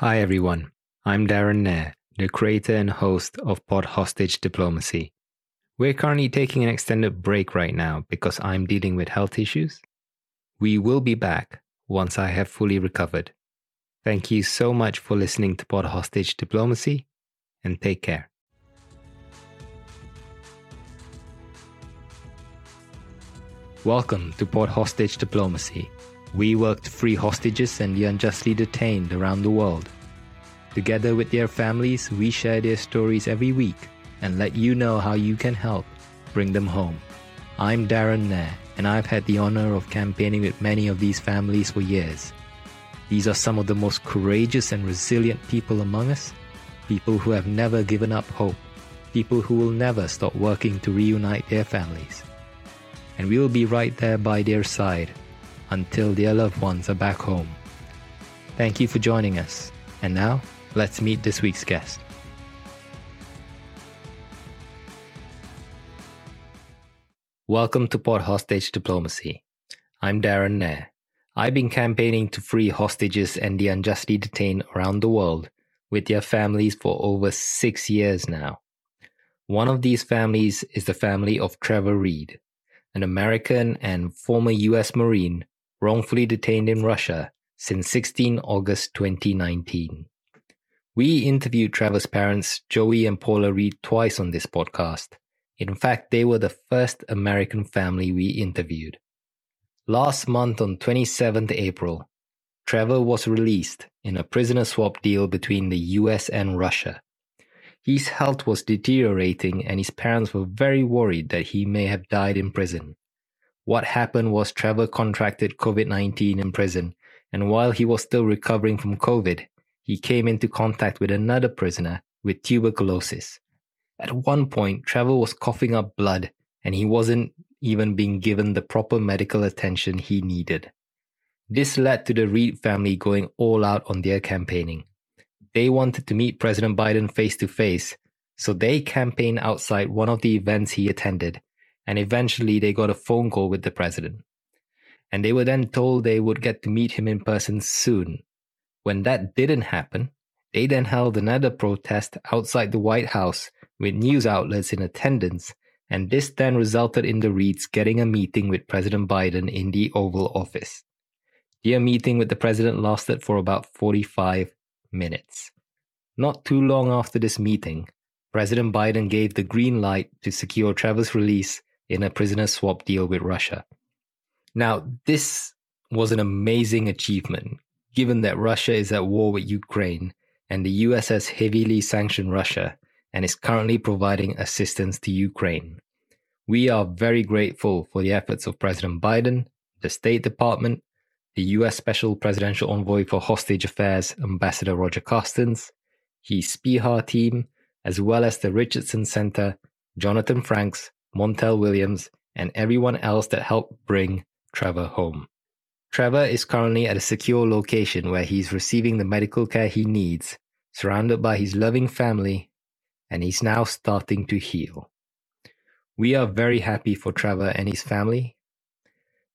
Hi, everyone. I'm Darren Nair, the creator and host of Pod Hostage Diplomacy. We're currently taking an extended break right now because I'm dealing with health issues. We will be back once I have fully recovered. Thank you so much for listening to Pod Hostage Diplomacy and take care. Welcome to Pod Hostage Diplomacy. We work to free hostages and the unjustly detained around the world. Together with their families, we share their stories every week and let you know how you can help bring them home. I'm Darren Nair, and I've had the honor of campaigning with many of these families for years. These are some of the most courageous and resilient people among us, people who have never given up hope, people who will never stop working to reunite their families and we will be right there by their side until their loved ones are back home. Thank you for joining us. And now, let's meet this week's guest. Welcome to Pod Hostage Diplomacy. I'm Darren Nair. I've been campaigning to free hostages and the unjustly detained around the world with their families for over six years now. One of these families is the family of Trevor Reed, an American and former US Marine wrongfully detained in Russia since 16 August 2019. We interviewed Trevor's parents, Joey and Paula Reed, twice on this podcast. In fact, they were the first American family we interviewed. Last month on 27th April, Trevor was released in a prisoner swap deal between the US and Russia. His health was deteriorating and his parents were very worried that he may have died in prison. What happened was Trevor contracted COVID 19 in prison, and while he was still recovering from COVID, he came into contact with another prisoner with tuberculosis. At one point, Trevor was coughing up blood and he wasn't even being given the proper medical attention he needed. This led to the Reed family going all out on their campaigning they wanted to meet President Biden face to face, so they campaigned outside one of the events he attended, and eventually they got a phone call with the president. And they were then told they would get to meet him in person soon. When that didn't happen, they then held another protest outside the White House with news outlets in attendance, and this then resulted in the Reeds getting a meeting with President Biden in the Oval Office. Their meeting with the president lasted for about 45 minutes. Not too long after this meeting, President Biden gave the green light to secure Trevor's release in a prisoner swap deal with Russia. Now, this was an amazing achievement, given that Russia is at war with Ukraine and the US has heavily sanctioned Russia and is currently providing assistance to Ukraine. We are very grateful for the efforts of President Biden, the State Department, the US Special Presidential Envoy for Hostage Affairs, Ambassador Roger Carstens, his SPEHA team, as well as the Richardson Center, Jonathan Franks, Montel Williams, and everyone else that helped bring Trevor home. Trevor is currently at a secure location where he's receiving the medical care he needs, surrounded by his loving family, and he's now starting to heal. We are very happy for Trevor and his family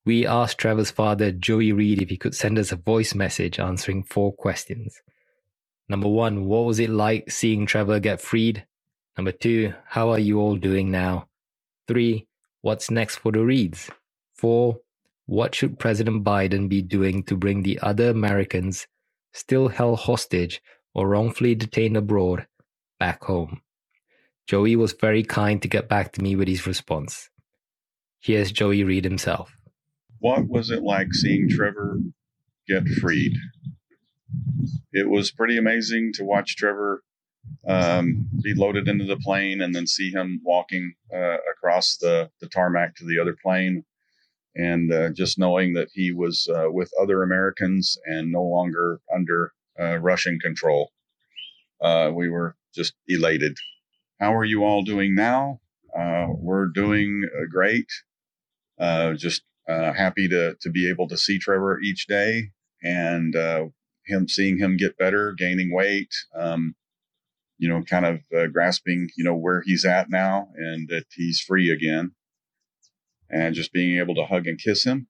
we asked Trevor's father, Joey Reed, if he could send us a voice message answering four questions. Number one, what was it like seeing Trevor get freed? Number two, how are you all doing now? Three, what's next for the Reeds? Four, what should President Biden be doing to bring the other Americans still held hostage or wrongfully detained abroad back home? Joey was very kind to get back to me with his response. Here's Joey Reed himself what was it like seeing Trevor get freed? It was pretty amazing to watch Trevor um, be loaded into the plane and then see him walking uh, across the, the tarmac to the other plane. And uh, just knowing that he was uh, with other Americans and no longer under uh, Russian control, uh, we were just elated. How are you all doing now? Uh, we're doing great. just happy to to be able to see Trevor each day and him seeing him get better, gaining weight. Um, you know, kind of uh, grasping, you know, where he's at now and that he's free again, and just being able to hug and kiss him.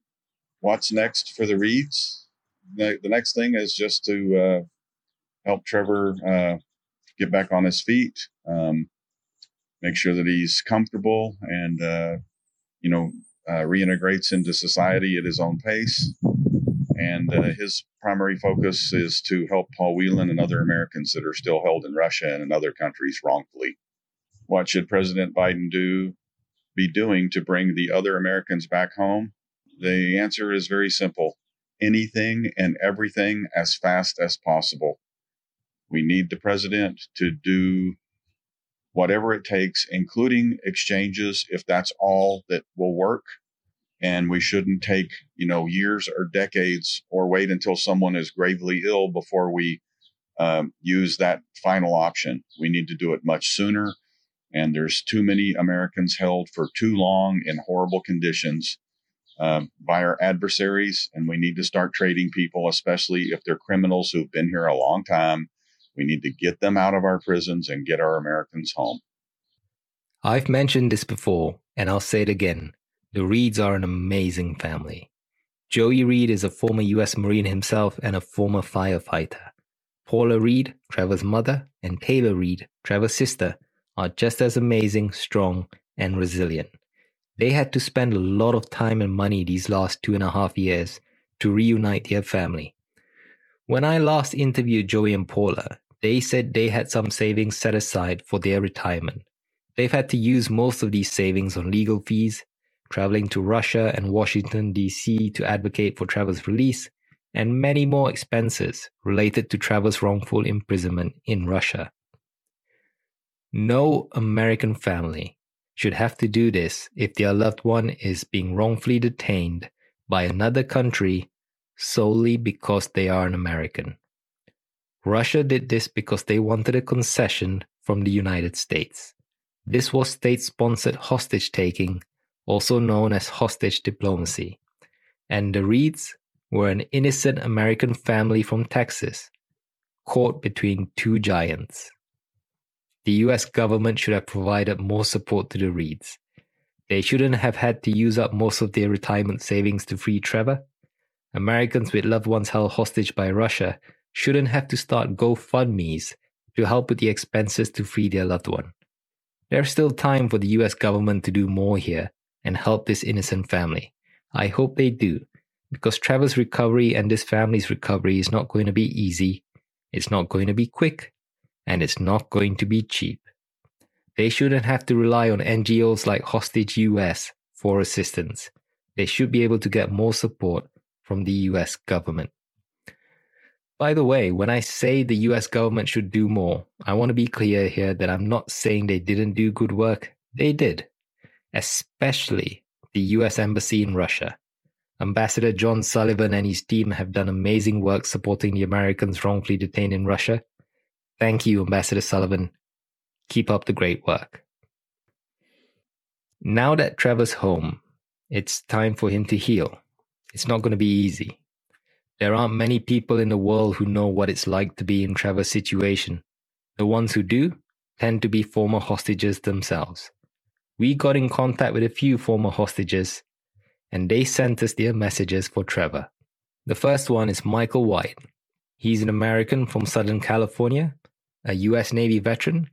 What's next for the Reeds? The, the next thing is just to uh, help Trevor uh, get back on his feet, um, make sure that he's comfortable and, uh, you know, uh, reintegrates into society at his own pace. And uh, his primary focus is to help Paul Whelan and other Americans that are still held in Russia and in other countries wrongfully. What should President Biden do, be doing to bring the other Americans back home? The answer is very simple anything and everything as fast as possible. We need the president to do whatever it takes, including exchanges, if that's all that will work. And we shouldn't take, you know, years or decades or wait until someone is gravely ill before we um, use that final option. We need to do it much sooner. And there's too many Americans held for too long in horrible conditions um, by our adversaries. And we need to start trading people, especially if they're criminals who've been here a long time we need to get them out of our prisons and get our Americans home. I've mentioned this before, and I'll say it again. The Reeds are an amazing family. Joey Reed is a former U.S. Marine himself and a former firefighter. Paula Reed, Trevor's mother, and Taylor Reed, Trevor's sister, are just as amazing, strong, and resilient. They had to spend a lot of time and money these last two and a half years to reunite their family. When I last interviewed Joey and Paula, they said they had some savings set aside for their retirement. They've had to use most of these savings on legal fees, traveling to Russia and Washington, D.C. to advocate for Trevor's release, and many more expenses related to Trevor's wrongful imprisonment in Russia. No American family should have to do this if their loved one is being wrongfully detained by another country solely because they are an American. Russia did this because they wanted a concession from the United States. This was state sponsored hostage taking, also known as hostage diplomacy. And the Reeds were an innocent American family from Texas, caught between two giants. The US government should have provided more support to the Reeds. They shouldn't have had to use up most of their retirement savings to free Trevor. Americans with loved ones held hostage by Russia shouldn't have to start GoFundMe's to help with the expenses to free their loved one. There's still time for the US government to do more here and help this innocent family. I hope they do, because Trevor's recovery and this family's recovery is not going to be easy, it's not going to be quick, and it's not going to be cheap. They shouldn't have to rely on NGOs like Hostage US for assistance. They should be able to get more support from the US government. By the way, when I say the US government should do more, I want to be clear here that I'm not saying they didn't do good work. They did, especially the US Embassy in Russia. Ambassador John Sullivan and his team have done amazing work supporting the Americans wrongfully detained in Russia. Thank you, Ambassador Sullivan. Keep up the great work. Now that Trevor's home, it's time for him to heal. It's not going to be easy. There aren't many people in the world who know what it's like to be in Trevor's situation. The ones who do tend to be former hostages themselves. We got in contact with a few former hostages, and they sent us their messages for Trevor. The first one is Michael White. He's an American from Southern California, a US Navy veteran,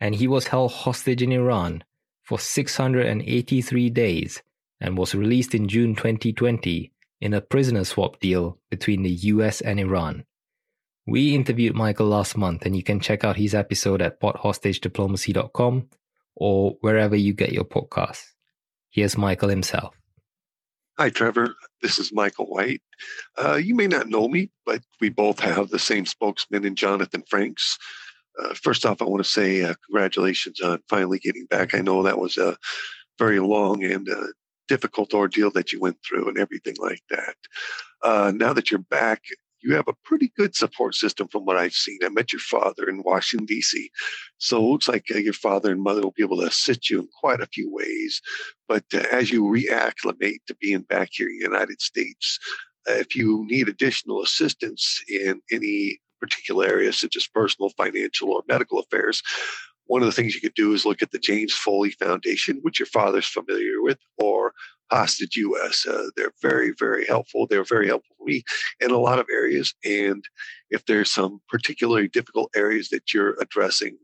and he was held hostage in Iran for 683 days and was released in June 2020 in a prisoner swap deal between the US and Iran. We interviewed Michael last month, and you can check out his episode at podhostagediplomacy.com or wherever you get your podcasts. Here's Michael himself. Hi, Trevor. This is Michael White. Uh, you may not know me, but we both have the same spokesman in Jonathan Franks. Uh, first off, I want to say uh, congratulations on finally getting back. I know that was a very long and uh, difficult ordeal that you went through and everything like that. Uh, now that you're back, you have a pretty good support system from what I've seen. I met your father in Washington, D.C. So it looks like uh, your father and mother will be able to assist you in quite a few ways. But uh, as you reacclimate to being back here in the United States, uh, if you need additional assistance in any particular areas, such as personal, financial, or medical affairs, one of the things you could do is look at the James Foley Foundation, which your father's familiar with, or Hostage US. Uh, they're very, very helpful. They're very helpful to me in a lot of areas. And if there's some particularly difficult areas that you're addressing,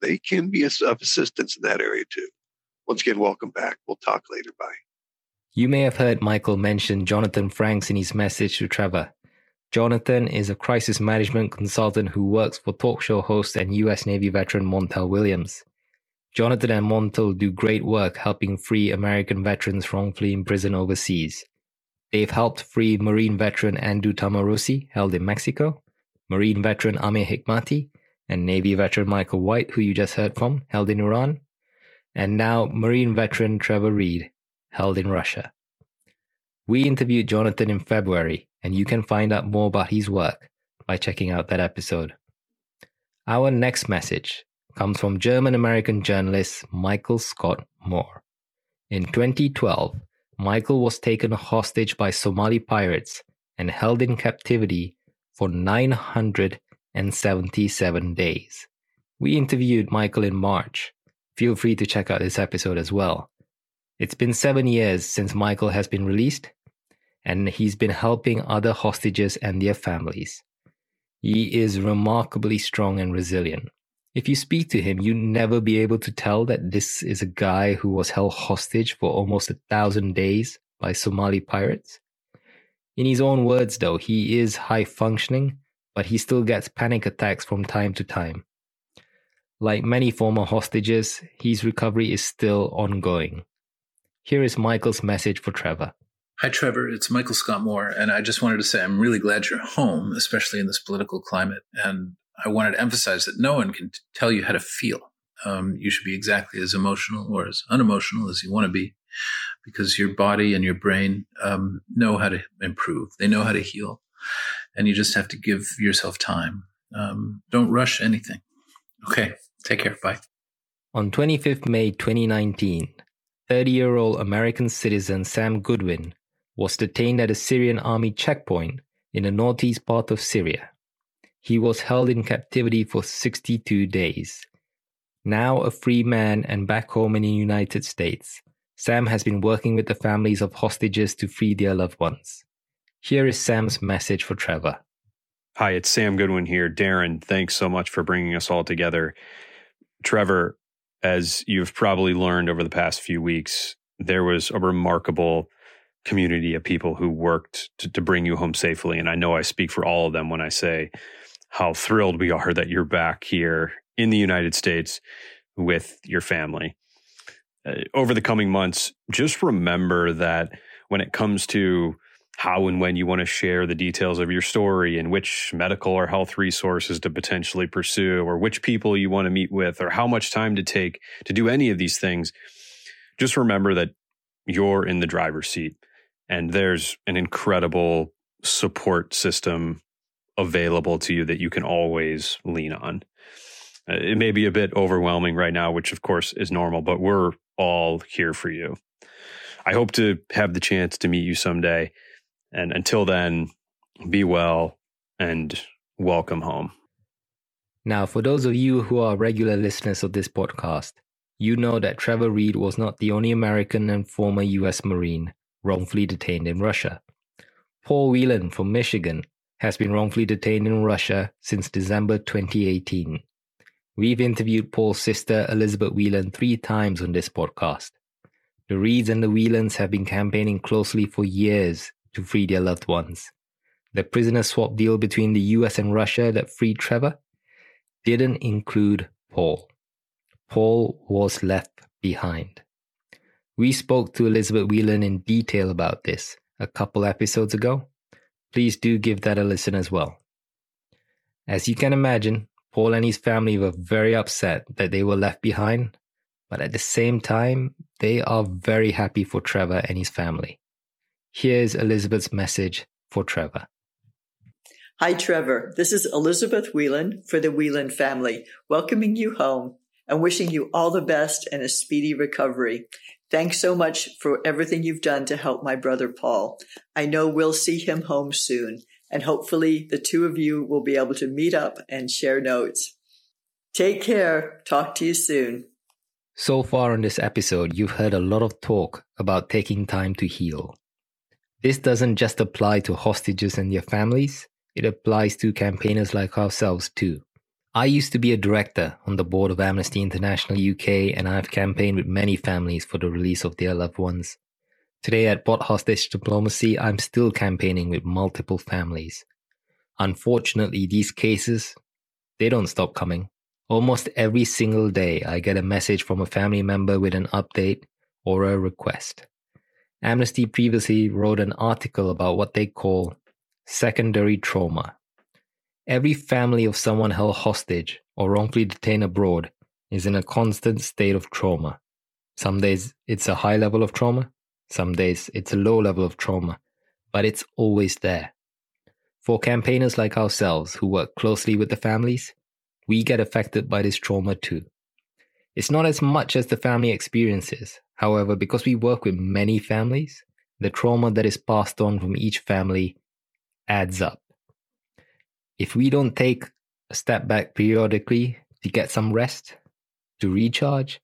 they can be of assistance in that area too. Once again, welcome back. We'll talk later. Bye. You may have heard Michael mention Jonathan Franks in his message to Trevor. Jonathan is a crisis management consultant who works for talk show host and U.S. Navy veteran Montel Williams. Jonathan and Montel do great work helping free American veterans wrongfully imprisoned overseas. They've helped free Marine veteran Andrew Tahmooressi, held in Mexico, Marine veteran Amir Hekmati, and Navy veteran Michael White, who you just heard from, held in Iran, and now Marine veteran Trevor Reed, held in Russia. We interviewed Jonathan in February, and you can find out more about his work by checking out that episode. Our next message comes from German American journalist Michael Scott Moore. In 2012, Michael was taken hostage by Somali pirates and held in captivity for 977 days. We interviewed Michael in March. Feel free to check out this episode as well. It's been seven years since Michael has been released, and he's been helping other hostages and their families. He is remarkably strong and resilient. If you speak to him, you'd never be able to tell that this is a guy who was held hostage for almost a thousand days by Somali pirates. In his own words, though, he is high functioning, but he still gets panic attacks from time to time. Like many former hostages, his recovery is still ongoing. Here is Michael's message for Trevor. Hi, Trevor. It's Michael Scott Moore. And I just wanted to say I'm really glad you're home, especially in this political climate. And I wanted to emphasize that no one can t- tell you how to feel. Um, you should be exactly as emotional or as unemotional as you want to be because your body and your brain um, know how to improve, they know how to heal. And you just have to give yourself time. Um, don't rush anything. Okay. Take care. Bye. On 25th May 2019, 30 year old American citizen Sam Goodwin was detained at a Syrian army checkpoint in the northeast part of Syria. He was held in captivity for 62 days. Now a free man and back home in the United States, Sam has been working with the families of hostages to free their loved ones. Here is Sam's message for Trevor. Hi, it's Sam Goodwin here. Darren, thanks so much for bringing us all together. Trevor, as you've probably learned over the past few weeks, there was a remarkable community of people who worked to, to, bring you home safely. And I know I speak for all of them when I say how thrilled we are that you're back here in the United States with your family. Uh, over the coming months, just remember that when it comes to how and when you want to share the details of your story and which medical or health resources to potentially pursue or which people you want to meet with or how much time to take to do any of these things, just remember that you're in the driver's seat and there's an incredible support system available to you that you can always lean on. Uh, it may be a bit overwhelming right now, which of course is normal, but we're all here for you. I hope to have the chance to meet you someday and until then, be well and welcome home. Now, for those of you who are regular listeners of this podcast, you know that Trevor Reed was not the only American and former U.S. Marine wrongfully detained in Russia. Paul Whelan from Michigan has been wrongfully detained in Russia since December 2018. We've interviewed Paul's sister Elizabeth Whelan three times on this podcast. The Reeds and the Whelans have been campaigning closely for years to free their loved ones. The prisoner swap deal between the US and Russia that freed Trevor didn't include Paul. Paul was left behind. We spoke to Elizabeth Whelan in detail about this a couple episodes ago. Please do give that a listen as well. As you can imagine, Paul and his family were very upset that they were left behind, but at the same time, they are very happy for Trevor and his family. Here's Elizabeth's message for Trevor. Hi, Trevor. This is Elizabeth Whelan for the Whelan family, welcoming you home and wishing you all the best and a speedy recovery. Thanks so much for everything you've done to help my brother Paul. I know we'll see him home soon, and hopefully the two of you will be able to meet up and share notes. Take care. Talk to you soon. So far in this episode, you've heard a lot of talk about taking time to heal. This doesn't just apply to hostages and their families, it applies to campaigners like ourselves too. I used to be a director on the board of Amnesty International UK, and I've campaigned with many families for the release of their loved ones. Today at Pod Hostage Diplomacy, I'm still campaigning with multiple families. Unfortunately, these cases, they don't stop coming. Almost every single day, I get a message from a family member with an update or a request. Amnesty previously wrote an article about what they call secondary trauma. Every family of someone held hostage or wrongfully detained abroad is in a constant state of trauma. Some days it's a high level of trauma, some days it's a low level of trauma, but it's always there. For campaigners like ourselves who work closely with the families, we get affected by this trauma too. It's not as much as the family experiences. However, because we work with many families, the trauma that is passed on from each family adds up. If we don't take a step back periodically to get some rest, to recharge,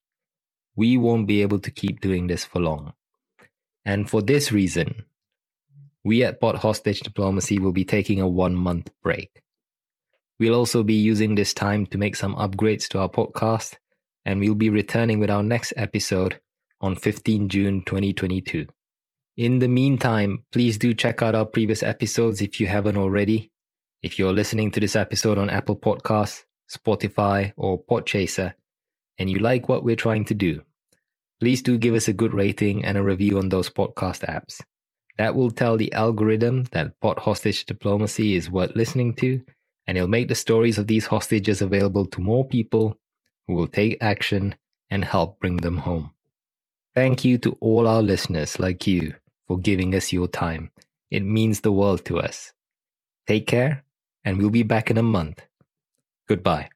we won't be able to keep doing this for long. And for this reason, we at Pod Hostage Diplomacy will be taking a one month break. We'll also be using this time to make some upgrades to our podcast, and we'll be returning with our next episode on 15 June 2022. In the meantime, please do check out our previous episodes if you haven't already. If you're listening to this episode on Apple Podcasts, Spotify, or Podchaser, and you like what we're trying to do, please do give us a good rating and a review on those podcast apps. That will tell the algorithm that Pod Hostage Diplomacy is worth listening to and it'll make the stories of these hostages available to more people who will take action and help bring them home. Thank you to all our listeners like you for giving us your time. It means the world to us. Take care, and we'll be back in a month. Goodbye.